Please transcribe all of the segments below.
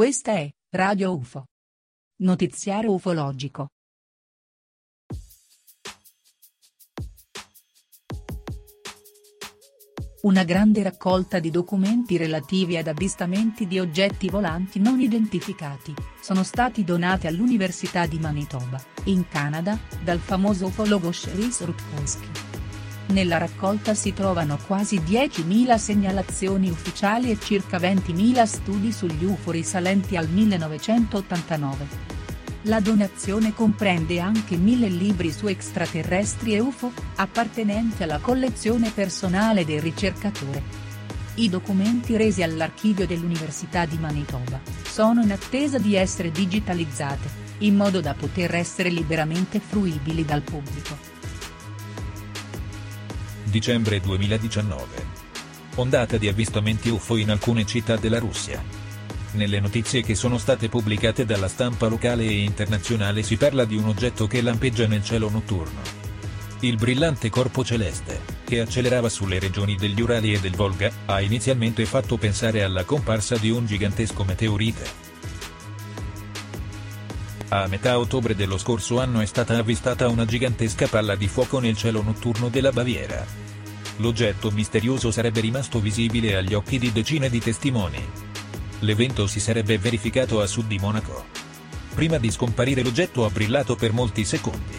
Questa è Radio UFO. Notiziario ufologico. Una grande raccolta di documenti relativi ad avvistamenti di oggetti volanti non identificati, sono stati donati all'Università di Manitoba, in Canada, dal famoso ufologo Cherise Rutkowski. Nella raccolta si trovano quasi 10.000 segnalazioni ufficiali e circa 20.000 studi sugli UFO risalenti al 1989. La donazione comprende anche mille libri su extraterrestri e UFO, appartenenti alla collezione personale del ricercatore. I documenti resi all'archivio dell'Università di Manitoba, sono in attesa di essere digitalizzate, in modo da poter essere liberamente fruibili dal pubblico. Dicembre 2019. Ondata di avvistamenti UFO in alcune città della Russia. Nelle notizie che sono state pubblicate dalla stampa locale e internazionale si parla di un oggetto che lampeggia nel cielo notturno. Il brillante corpo celeste, che accelerava sulle regioni degli Urali e del Volga, ha inizialmente fatto pensare alla comparsa di un gigantesco meteorite. A metà ottobre dello scorso anno è stata avvistata una gigantesca palla di fuoco nel cielo notturno della Baviera. L'oggetto misterioso sarebbe rimasto visibile agli occhi di decine di testimoni, L'evento si sarebbe verificato a sud di Monaco. Prima di scomparire l'oggetto ha brillato per molti secondi.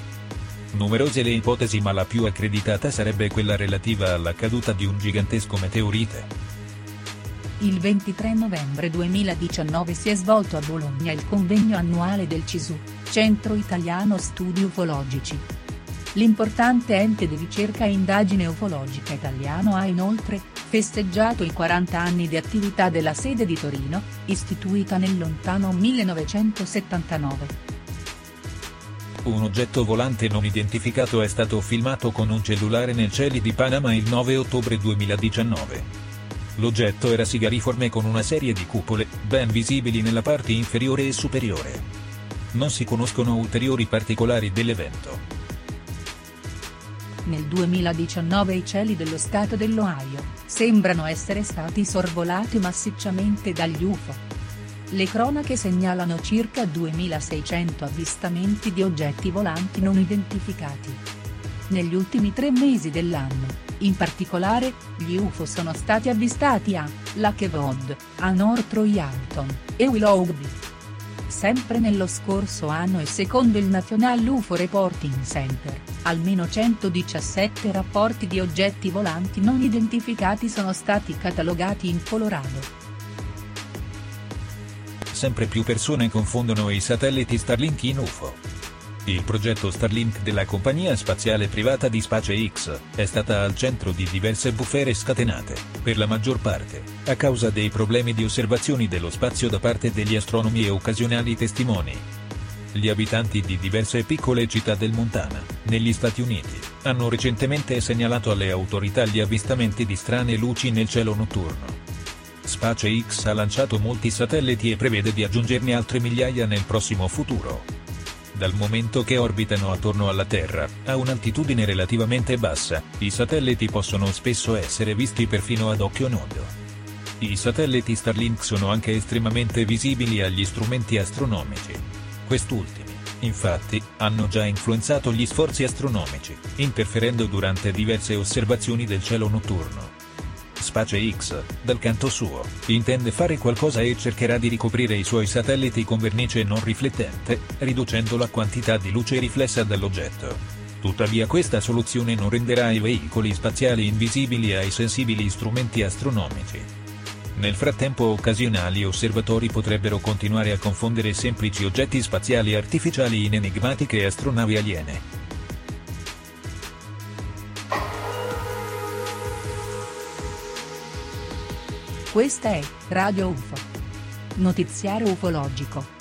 Numerose le ipotesi ma la più accreditata sarebbe quella relativa alla caduta di un gigantesco meteorite. Il 23 novembre 2019 si è svolto a Bologna il convegno annuale del CISU, Centro Italiano Studi Ufologici, L'importante ente di ricerca e indagine ufologica italiano ha inoltre, festeggiato i 40 anni di attività della sede di Torino, istituita nel lontano 1979. Un oggetto volante non identificato è stato filmato con un cellulare nel cieli di Panama il 9 ottobre 2019. L'oggetto era sigariforme con una serie di cupole, ben visibili nella parte inferiore e superiore. Non si conoscono ulteriori particolari dell'evento. Nel 2019 i cieli dello stato dell'Ohio, sembrano essere stati sorvolati massicciamente dagli UFO. Le cronache segnalano circa 2600 avvistamenti di oggetti volanti non identificati. Negli ultimi tre mesi dell'anno, in particolare, gli UFO sono stati avvistati a Lakevod, a North Troyalton, e Willoughby. Sempre nello scorso anno e secondo il National UFO Reporting Center, almeno 117 rapporti di oggetti volanti non identificati sono stati catalogati in Colorado. Sempre più persone confondono i satelliti Starlink in UFO. Il progetto Starlink della compagnia spaziale privata di SpaceX è stata al centro di diverse bufere scatenate, per la maggior parte, a causa dei problemi di osservazioni dello spazio da parte degli astronomi e occasionali testimoni. Gli abitanti di diverse piccole città del Montana, negli Stati Uniti, hanno recentemente segnalato alle autorità gli avvistamenti di strane luci nel cielo notturno. SpaceX ha lanciato molti satelliti e prevede di aggiungerne altre migliaia nel prossimo futuro dal momento che orbitano attorno alla Terra, a un'altitudine relativamente bassa, i satelliti possono spesso essere visti perfino ad occhio nudo. I satelliti Starlink sono anche estremamente visibili agli strumenti astronomici. Quest'ultimi, infatti, hanno già influenzato gli sforzi astronomici, interferendo durante diverse osservazioni del cielo notturno. SpaceX, dal canto suo, intende fare qualcosa e cercherà di ricoprire i suoi satelliti con vernice non riflettente, riducendo la quantità di luce riflessa dall'oggetto. Tuttavia questa soluzione non renderà i veicoli spaziali invisibili ai sensibili strumenti astronomici. Nel frattempo occasionali osservatori potrebbero continuare a confondere semplici oggetti spaziali artificiali in enigmatiche astronavi aliene. Questa è Radio UFO. Notiziario ufologico.